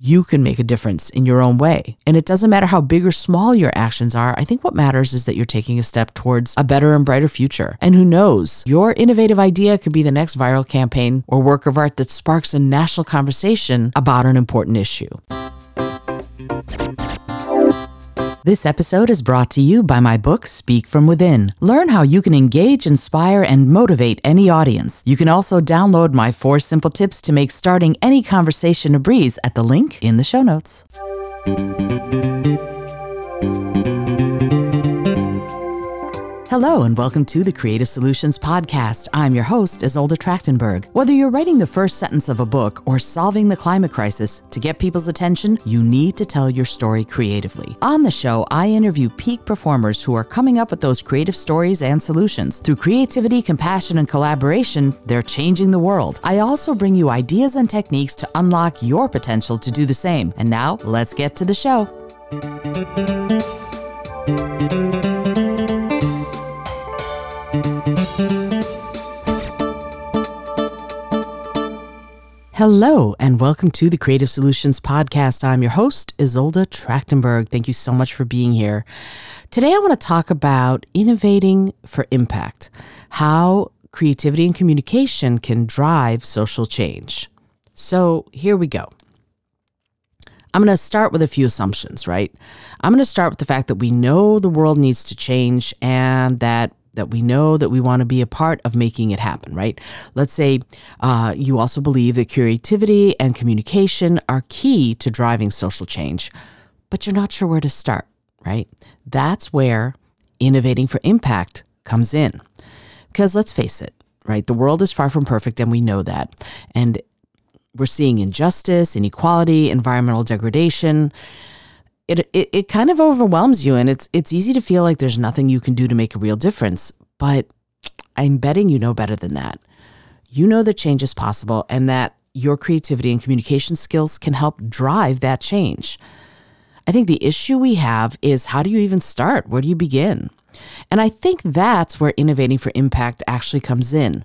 you can make a difference in your own way. And it doesn't matter how big or small your actions are. I think what matters is that you're taking a step towards a better and brighter future. And who knows, your innovative idea could be the next viral campaign or work of art that sparks a national conversation about an important issue. This episode is brought to you by my book, Speak From Within. Learn how you can engage, inspire, and motivate any audience. You can also download my four simple tips to make starting any conversation a breeze at the link in the show notes. Hello, and welcome to the Creative Solutions Podcast. I'm your host, Izolda Trachtenberg. Whether you're writing the first sentence of a book or solving the climate crisis, to get people's attention, you need to tell your story creatively. On the show, I interview peak performers who are coming up with those creative stories and solutions. Through creativity, compassion, and collaboration, they're changing the world. I also bring you ideas and techniques to unlock your potential to do the same. And now, let's get to the show. Hello, and welcome to the Creative Solutions Podcast. I'm your host, Izolda Trachtenberg. Thank you so much for being here. Today, I want to talk about innovating for impact, how creativity and communication can drive social change. So, here we go. I'm going to start with a few assumptions, right? I'm going to start with the fact that we know the world needs to change and that that we know that we want to be a part of making it happen, right? Let's say uh, you also believe that creativity and communication are key to driving social change, but you're not sure where to start, right? That's where innovating for impact comes in. Because let's face it, right? The world is far from perfect, and we know that. And we're seeing injustice, inequality, environmental degradation it, it it kind of overwhelms you and it's it's easy to feel like there's nothing you can do to make a real difference but i'm betting you know better than that. You know that change is possible and that your creativity and communication skills can help drive that change. I think the issue we have is how do you even start? Where do you begin? And i think that's where innovating for impact actually comes in.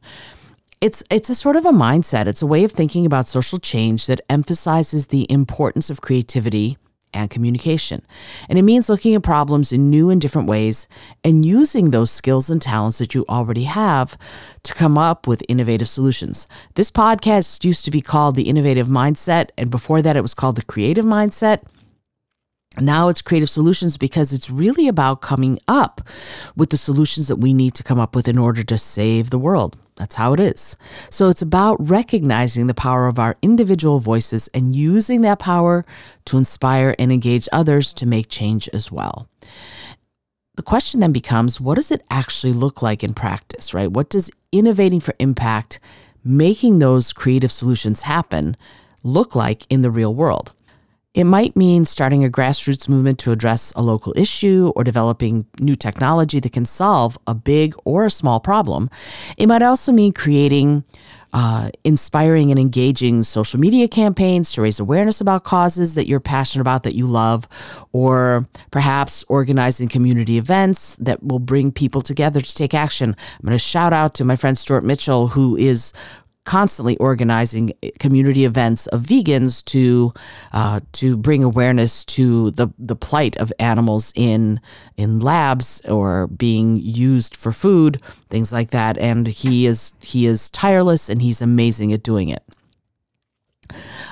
It's it's a sort of a mindset. It's a way of thinking about social change that emphasizes the importance of creativity and communication. And it means looking at problems in new and different ways and using those skills and talents that you already have to come up with innovative solutions. This podcast used to be called The Innovative Mindset, and before that, it was called The Creative Mindset. Now it's creative solutions because it's really about coming up with the solutions that we need to come up with in order to save the world. That's how it is. So it's about recognizing the power of our individual voices and using that power to inspire and engage others to make change as well. The question then becomes what does it actually look like in practice, right? What does innovating for impact, making those creative solutions happen, look like in the real world? It might mean starting a grassroots movement to address a local issue or developing new technology that can solve a big or a small problem. It might also mean creating uh, inspiring and engaging social media campaigns to raise awareness about causes that you're passionate about, that you love, or perhaps organizing community events that will bring people together to take action. I'm going to shout out to my friend Stuart Mitchell, who is constantly organizing community events of vegans to uh, to bring awareness to the the plight of animals in in labs or being used for food, things like that. And he is he is tireless and he's amazing at doing it.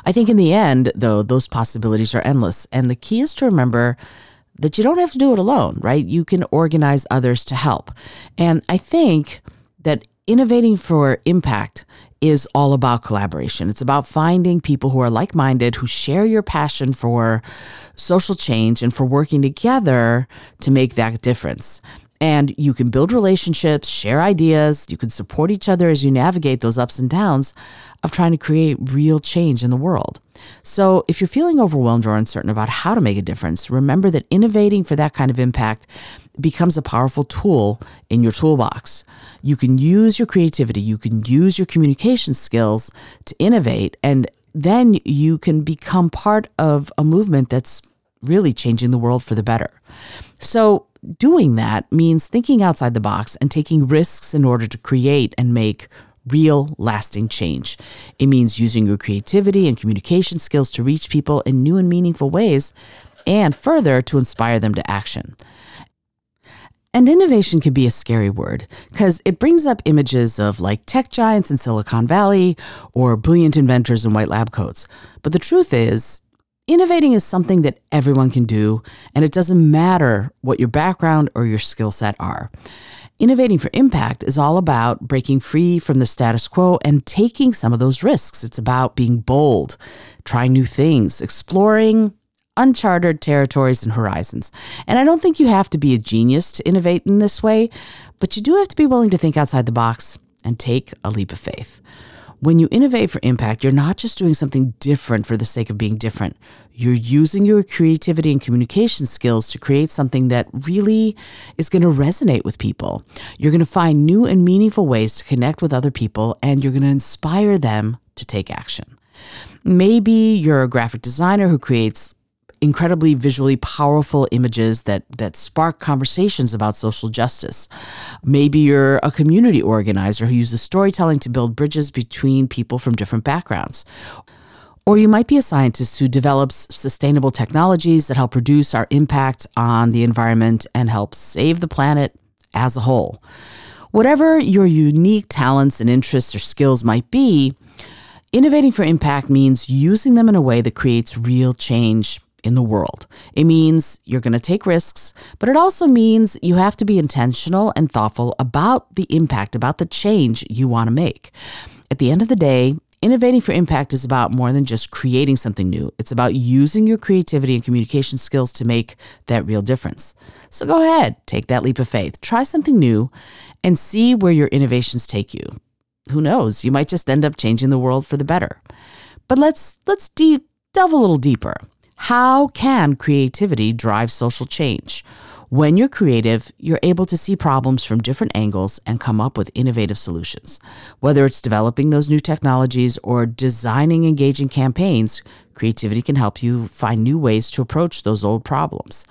I think in the end, though, those possibilities are endless, and the key is to remember that you don't have to do it alone, right? You can organize others to help, and I think that innovating for impact is all about collaboration. It's about finding people who are like minded, who share your passion for social change and for working together to make that difference. And you can build relationships, share ideas, you can support each other as you navigate those ups and downs of trying to create real change in the world. So, if you're feeling overwhelmed or uncertain about how to make a difference, remember that innovating for that kind of impact becomes a powerful tool in your toolbox. You can use your creativity, you can use your communication skills to innovate, and then you can become part of a movement that's really changing the world for the better. So, doing that means thinking outside the box and taking risks in order to create and make real, lasting change. It means using your creativity and communication skills to reach people in new and meaningful ways, and further, to inspire them to action. And innovation can be a scary word because it brings up images of like tech giants in Silicon Valley or brilliant inventors in white lab coats. But the truth is, innovating is something that everyone can do, and it doesn't matter what your background or your skill set are. Innovating for impact is all about breaking free from the status quo and taking some of those risks. It's about being bold, trying new things, exploring uncharted territories and horizons. And I don't think you have to be a genius to innovate in this way, but you do have to be willing to think outside the box and take a leap of faith. When you innovate for impact, you're not just doing something different for the sake of being different. You're using your creativity and communication skills to create something that really is going to resonate with people. You're going to find new and meaningful ways to connect with other people, and you're going to inspire them to take action. Maybe you're a graphic designer who creates incredibly visually powerful images that that spark conversations about social justice. Maybe you're a community organizer who uses storytelling to build bridges between people from different backgrounds. Or you might be a scientist who develops sustainable technologies that help reduce our impact on the environment and help save the planet as a whole. Whatever your unique talents and interests or skills might be, innovating for impact means using them in a way that creates real change in the world. It means you're going to take risks, but it also means you have to be intentional and thoughtful about the impact, about the change you want to make. At the end of the day, innovating for impact is about more than just creating something new. It's about using your creativity and communication skills to make that real difference. So go ahead, take that leap of faith, try something new, and see where your innovations take you. Who knows? You might just end up changing the world for the better. But let's let's deep, delve a little deeper. How can creativity drive social change? When you're creative, you're able to see problems from different angles and come up with innovative solutions. Whether it's developing those new technologies or designing engaging campaigns, creativity can help you find new ways to approach those old problems.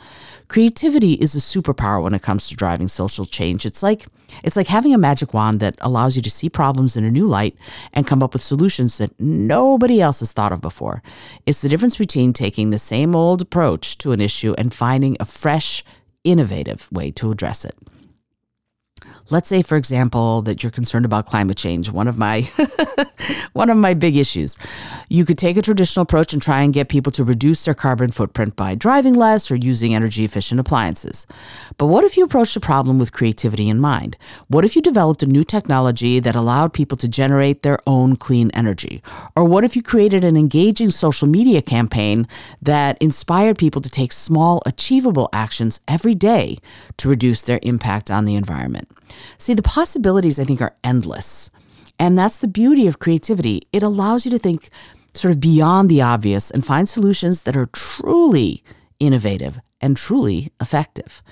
Creativity is a superpower when it comes to driving social change. It's like it's like having a magic wand that allows you to see problems in a new light and come up with solutions that nobody else has thought of before. It's the difference between taking the same old approach to an issue and finding a fresh, innovative way to address it. Let's say, for example, that you're concerned about climate change, one of my one of my big issues. You could take a traditional approach and try and get people to reduce their carbon footprint by driving less or using energy efficient appliances. But what if you approached the problem with creativity in mind? What if you developed a new technology that allowed people to generate their own clean energy? Or what if you created an engaging social media campaign that inspired people to take small, achievable actions every day to reduce their impact on the environment? See, the possibilities, I think, are endless. And that's the beauty of creativity. It allows you to think sort of beyond the obvious and find solutions that are truly innovative and truly effective.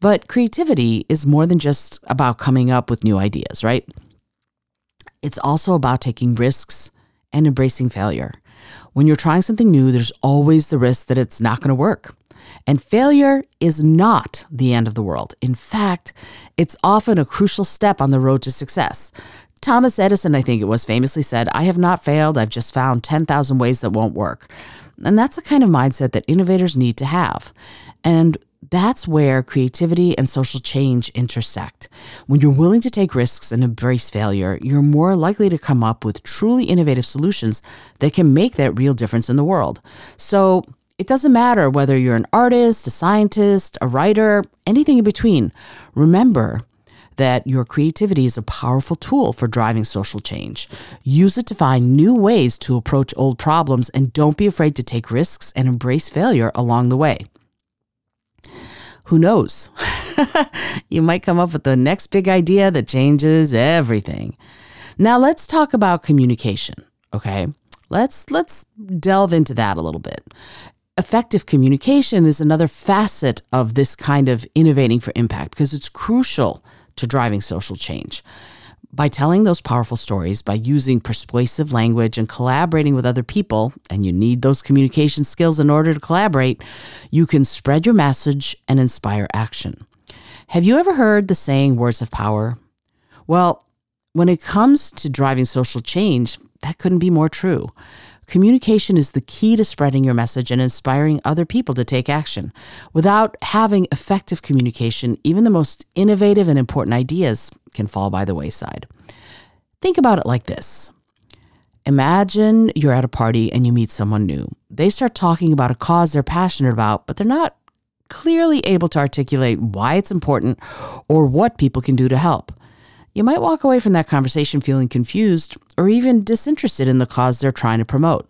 But creativity is more than just about coming up with new ideas, right? It's also about taking risks and embracing failure. When you're trying something new, there's always the risk that it's not going to work. And failure is not the end of the world. In fact, it's often a crucial step on the road to success. Thomas Edison, I think it was, famously said, I have not failed, I've just found 10,000 ways that won't work. And that's the kind of mindset that innovators need to have. And that's where creativity and social change intersect. When you're willing to take risks and embrace failure, you're more likely to come up with truly innovative solutions that can make that real difference in the world. So, it doesn't matter whether you're an artist, a scientist, a writer, anything in between. Remember that your creativity is a powerful tool for driving social change. Use it to find new ways to approach old problems and don't be afraid to take risks and embrace failure along the way. Who knows? you might come up with the next big idea that changes everything. Now let's talk about communication, okay? Let's let's delve into that a little bit effective communication is another facet of this kind of innovating for impact because it's crucial to driving social change. By telling those powerful stories, by using persuasive language and collaborating with other people, and you need those communication skills in order to collaborate, you can spread your message and inspire action. Have you ever heard the saying, words have power? Well, when it comes to driving social change, that couldn't be more true. Communication is the key to spreading your message and inspiring other people to take action. Without having effective communication, even the most innovative and important ideas can fall by the wayside. Think about it like this Imagine you're at a party and you meet someone new. They start talking about a cause they're passionate about, but they're not clearly able to articulate why it's important or what people can do to help. You might walk away from that conversation feeling confused or even disinterested in the cause they're trying to promote.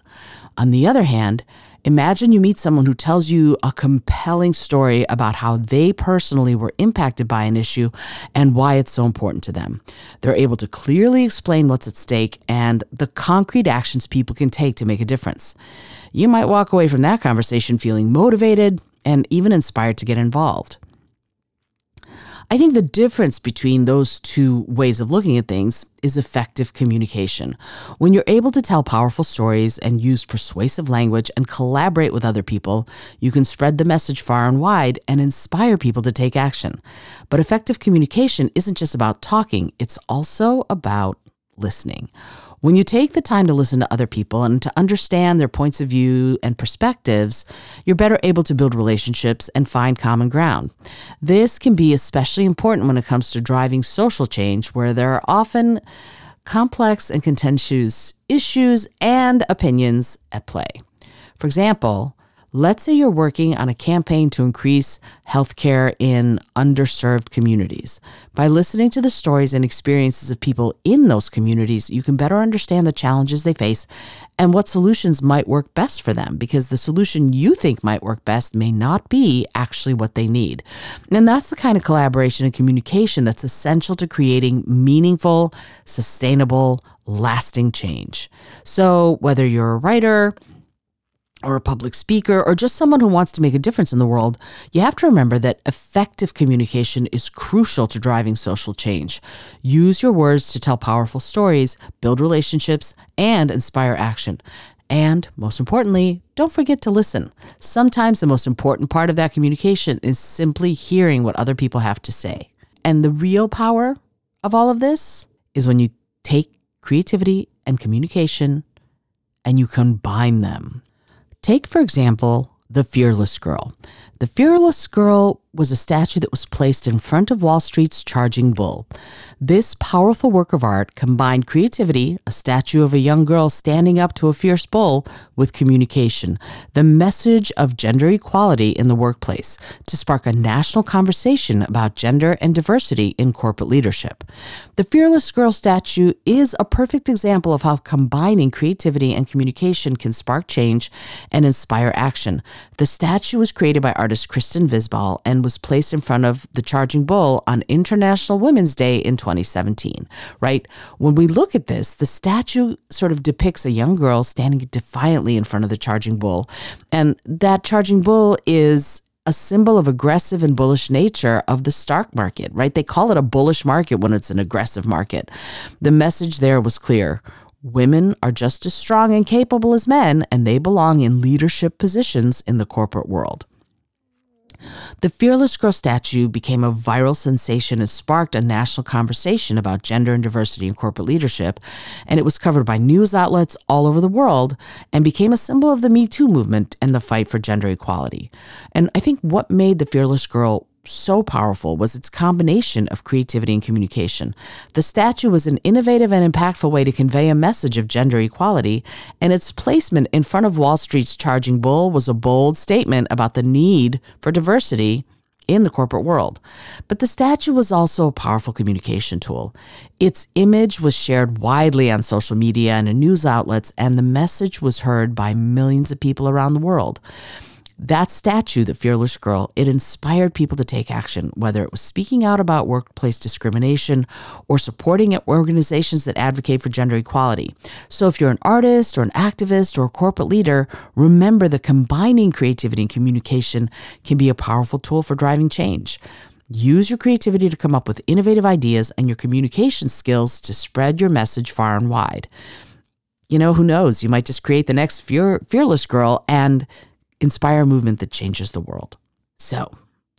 On the other hand, imagine you meet someone who tells you a compelling story about how they personally were impacted by an issue and why it's so important to them. They're able to clearly explain what's at stake and the concrete actions people can take to make a difference. You might walk away from that conversation feeling motivated and even inspired to get involved. I think the difference between those two ways of looking at things is effective communication. When you're able to tell powerful stories and use persuasive language and collaborate with other people, you can spread the message far and wide and inspire people to take action. But effective communication isn't just about talking, it's also about listening. When you take the time to listen to other people and to understand their points of view and perspectives, you're better able to build relationships and find common ground. This can be especially important when it comes to driving social change, where there are often complex and contentious issues and opinions at play. For example, Let's say you're working on a campaign to increase healthcare in underserved communities. By listening to the stories and experiences of people in those communities, you can better understand the challenges they face and what solutions might work best for them because the solution you think might work best may not be actually what they need. And that's the kind of collaboration and communication that's essential to creating meaningful, sustainable, lasting change. So, whether you're a writer, or a public speaker or just someone who wants to make a difference in the world, you have to remember that effective communication is crucial to driving social change. Use your words to tell powerful stories, build relationships, and inspire action. And most importantly, don't forget to listen. Sometimes the most important part of that communication is simply hearing what other people have to say. And the real power of all of this is when you take creativity and communication and you combine them. Take, for example, the Fearless Girl. The Fearless Girl was a statue that was placed in front of Wall Street's Charging Bull. This powerful work of art combined creativity, a statue of a young girl standing up to a fierce bull, with communication, the message of gender equality in the workplace, to spark a national conversation about gender and diversity in corporate leadership. The Fearless Girl statue is a perfect example of how combining creativity and communication can spark change and inspire action. The statue was created by artist Kristen Visbal and was placed in front of the Charging Bull on International Women's Day in 2017, right? When we look at this, the statue sort of depicts a young girl standing defiantly in front of the Charging Bull. And that Charging Bull is a symbol of aggressive and bullish nature of the stock market, right? They call it a bullish market when it's an aggressive market. The message there was clear. Women are just as strong and capable as men, and they belong in leadership positions in the corporate world. The Fearless Girl statue became a viral sensation and sparked a national conversation about gender and diversity in corporate leadership, and it was covered by news outlets all over the world and became a symbol of the Me Too movement and the fight for gender equality. And I think what made the Fearless Girl so powerful was its combination of creativity and communication. The statue was an innovative and impactful way to convey a message of gender equality, and its placement in front of Wall Street's Charging Bull was a bold statement about the need for diversity in the corporate world. But the statue was also a powerful communication tool. Its image was shared widely on social media and in news outlets, and the message was heard by millions of people around the world. That statue, the Fearless Girl, it inspired people to take action, whether it was speaking out about workplace discrimination or supporting organizations that advocate for gender equality. So if you're an artist or an activist or a corporate leader, remember that combining creativity and communication can be a powerful tool for driving change. Use your creativity to come up with innovative ideas and your communication skills to spread your message far and wide. You know, who knows? You might just create the next fear, fearless girl and inspire a movement that changes the world. So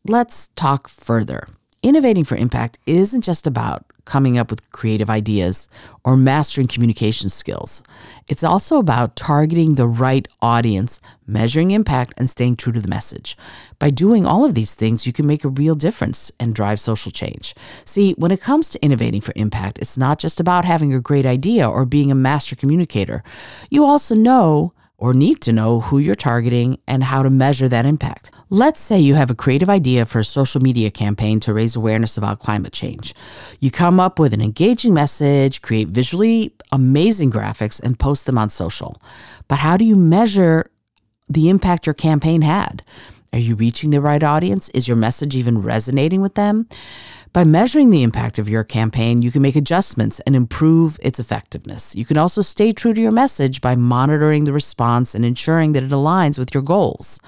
let's talk further. Innovating for impact isn't just about coming up with creative ideas or mastering communication skills. It's also about targeting the right audience, measuring impact, and staying true to the message. By doing all of these things, you can make a real difference and drive social change. See, when it comes to innovating for impact, it's not just about having a great idea or being a master communicator. You also know or need to know who you're targeting and how to measure that impact. Let's say you have a creative idea for a social media campaign to raise awareness about climate change. You come up with an engaging message, create visually amazing graphics, and post them on social. But how do you measure the impact your campaign had? Are you reaching the right audience? Is your message even resonating with them? By measuring the impact of your campaign, you can make adjustments and improve its effectiveness. You can also stay true to your message by monitoring the response and ensuring that it aligns with your goals.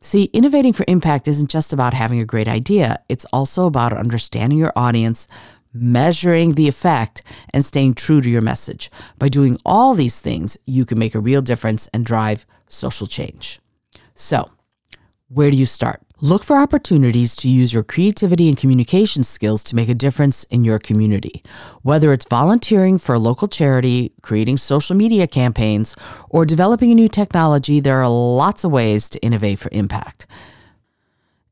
See, innovating for impact isn't just about having a great idea, it's also about understanding your audience, measuring the effect, and staying true to your message. By doing all these things, you can make a real difference and drive social change. So, where do you start? Look for opportunities to use your creativity and communication skills to make a difference in your community. Whether it's volunteering for a local charity, creating social media campaigns, or developing a new technology, there are lots of ways to innovate for impact.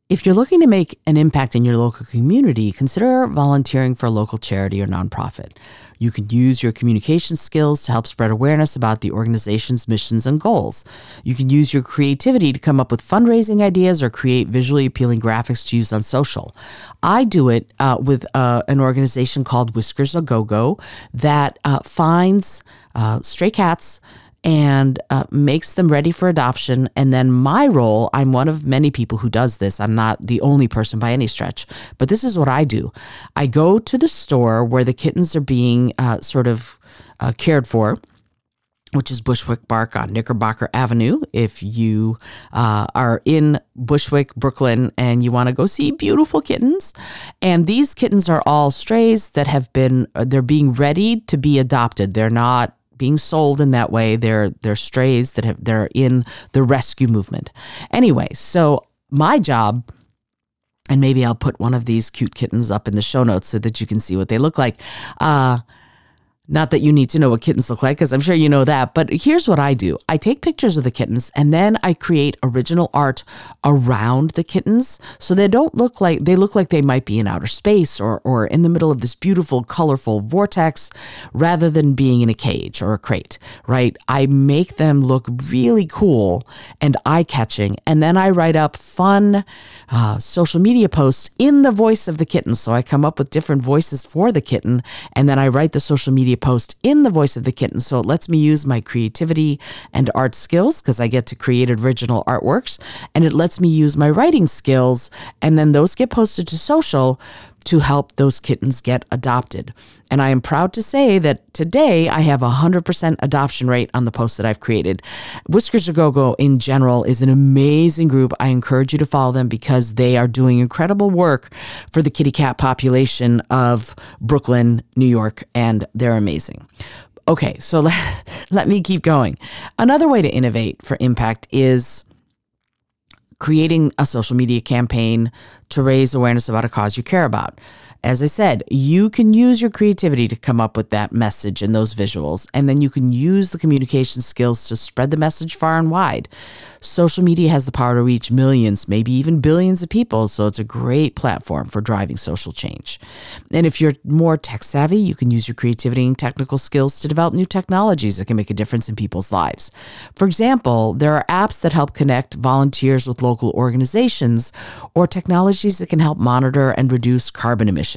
If you're looking to make an impact in your local community, consider volunteering for a local charity or nonprofit. You can use your communication skills to help spread awareness about the organization's missions and goals. You can use your creativity to come up with fundraising ideas or create visually appealing graphics to use on social. I do it uh, with uh, an organization called Whiskers a Go Go that uh, finds uh, stray cats and uh, makes them ready for adoption. And then my role, I'm one of many people who does this. I'm not the only person by any stretch, but this is what I do. I go to the store where the kittens are being uh, sort of uh, cared for which is Bushwick Bark on Knickerbocker Avenue. If you uh, are in Bushwick, Brooklyn, and you want to go see beautiful kittens, and these kittens are all strays that have been they're being ready to be adopted. They're not being sold in that way. They're they're strays that have they're in the rescue movement. Anyway, so my job and maybe I'll put one of these cute kittens up in the show notes so that you can see what they look like. Uh, not that you need to know what kittens look like, because I'm sure you know that, but here's what I do I take pictures of the kittens and then I create original art around the kittens so they don't look like they look like they might be in outer space or, or in the middle of this beautiful, colorful vortex rather than being in a cage or a crate, right? I make them look really cool and eye catching. And then I write up fun uh, social media posts in the voice of the kitten. So I come up with different voices for the kitten and then I write the social media post in the voice of the kitten. So it lets me use my creativity and art skills because I get to create original artworks. And it lets me use my writing skills. And then those get posted to social to help those kittens get adopted. And I am proud to say that today I have a 100% adoption rate on the post that I've created. Whiskers a Go Go in general is an amazing group. I encourage you to follow them because they are doing incredible work for the kitty cat population of Brooklyn, New York, and they're amazing. Okay, so let, let me keep going. Another way to innovate for impact is creating a social media campaign to raise awareness about a cause you care about as I said, you can use your creativity to come up with that message and those visuals, and then you can use the communication skills to spread the message far and wide. Social media has the power to reach millions, maybe even billions of people, so it's a great platform for driving social change. And if you're more tech savvy, you can use your creativity and technical skills to develop new technologies that can make a difference in people's lives. For example, there are apps that help connect volunteers with local organizations or technologies that can help monitor and reduce carbon emissions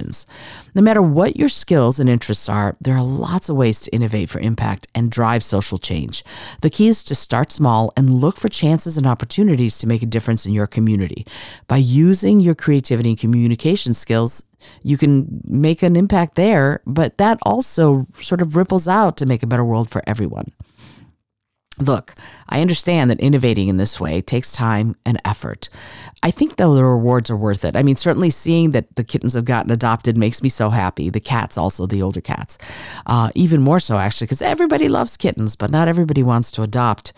no matter what your skills and interests are, there are lots of ways to innovate for impact and drive social change. The key is to start small and look for chances and opportunities to make a difference in your community. By using your creativity and communication skills, you can make an impact there, but that also sort of ripples out to make a better world for everyone. Look, I understand that innovating in this way takes time and effort. I think, though, the rewards are worth it. I mean, certainly seeing that the kittens have gotten adopted makes me so happy. The cats, also, the older cats. Uh, even more so, actually, because everybody loves kittens, but not everybody wants to adopt.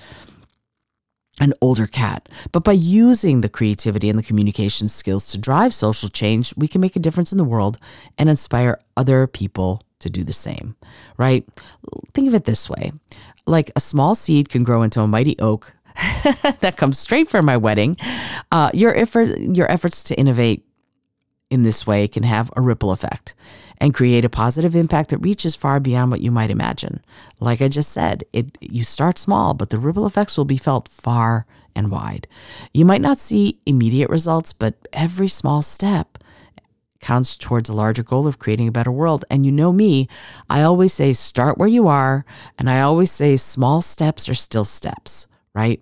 an older cat. But by using the creativity and the communication skills to drive social change, we can make a difference in the world and inspire other people to do the same, right? Think of it this way like a small seed can grow into a mighty oak that comes straight from my wedding. Uh, your effort, your efforts to innovate in this way can have a ripple effect and create a positive impact that reaches far beyond what you might imagine. Like I just said, it you start small, but the ripple effects will be felt far and wide. You might not see immediate results, but every small step counts towards a larger goal of creating a better world. And you know me, I always say start where you are, and I always say small steps are still steps, right?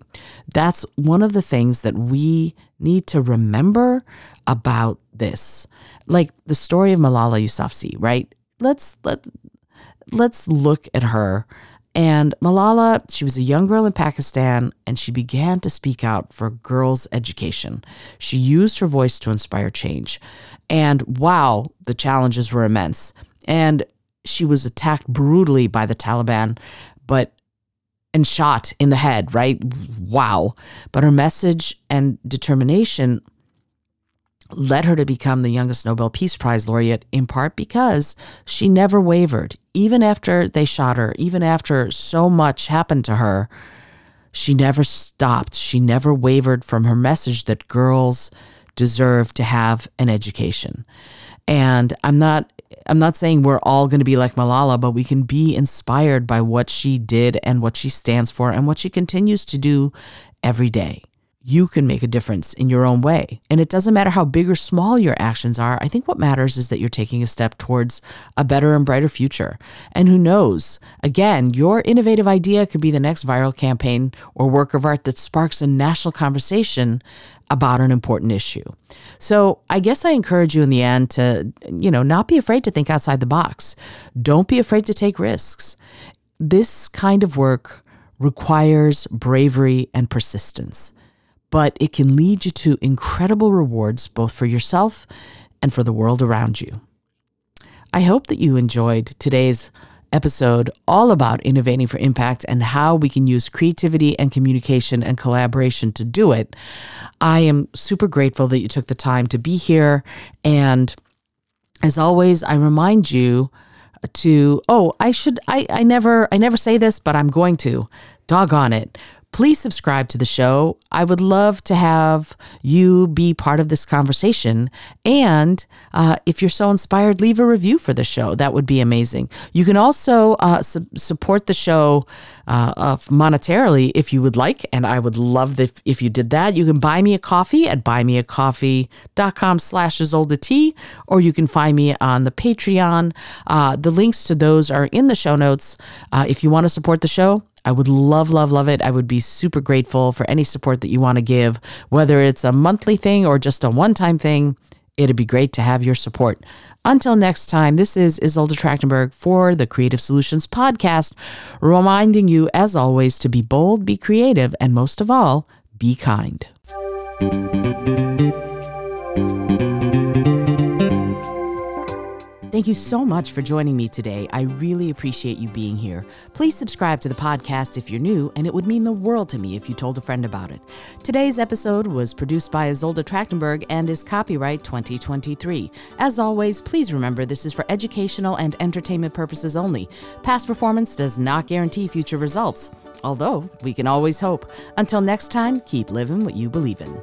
That's one of the things that we need to remember about this. Like the story of Malala Yousafzai, right? Let's let let's look at her. And Malala, she was a young girl in Pakistan and she began to speak out for girls' education. She used her voice to inspire change. And wow, the challenges were immense. And she was attacked brutally by the Taliban, but and shot in the head, right? Wow. But her message and determination led her to become the youngest Nobel Peace Prize laureate, in part because she never wavered. Even after they shot her, even after so much happened to her, she never stopped. She never wavered from her message that girls deserve to have an education. And I'm not I'm not saying we're all going to be like Malala, but we can be inspired by what she did and what she stands for and what she continues to do every day you can make a difference in your own way. And it doesn't matter how big or small your actions are. I think what matters is that you're taking a step towards a better and brighter future. And who knows? Again, your innovative idea could be the next viral campaign or work of art that sparks a national conversation about an important issue. So, I guess I encourage you in the end to, you know, not be afraid to think outside the box. Don't be afraid to take risks. This kind of work requires bravery and persistence but it can lead you to incredible rewards both for yourself and for the world around you. I hope that you enjoyed today's episode all about innovating for impact and how we can use creativity and communication and collaboration to do it. I am super grateful that you took the time to be here. And as always, I remind you to, oh, I should, I, I never, I never say this, but I'm going to. Doggone it please subscribe to the show. I would love to have you be part of this conversation. And uh, if you're so inspired, leave a review for the show. That would be amazing. You can also uh, su- support the show uh, monetarily if you would like. And I would love if, if you did that. You can buy me a coffee at buymeacoffee.com slash Izolda T, or you can find me on the Patreon. Uh, the links to those are in the show notes. Uh, if you want to support the show, I would love, love, love it. I would be super grateful for any support that you want to give, whether it's a monthly thing or just a one time thing. It'd be great to have your support. Until next time, this is Izolda Trachtenberg for the Creative Solutions Podcast, reminding you, as always, to be bold, be creative, and most of all, be kind. Thank you so much for joining me today. I really appreciate you being here. Please subscribe to the podcast if you're new, and it would mean the world to me if you told a friend about it. Today's episode was produced by Izolda Trachtenberg and is copyright 2023. As always, please remember this is for educational and entertainment purposes only. Past performance does not guarantee future results, although we can always hope. Until next time, keep living what you believe in.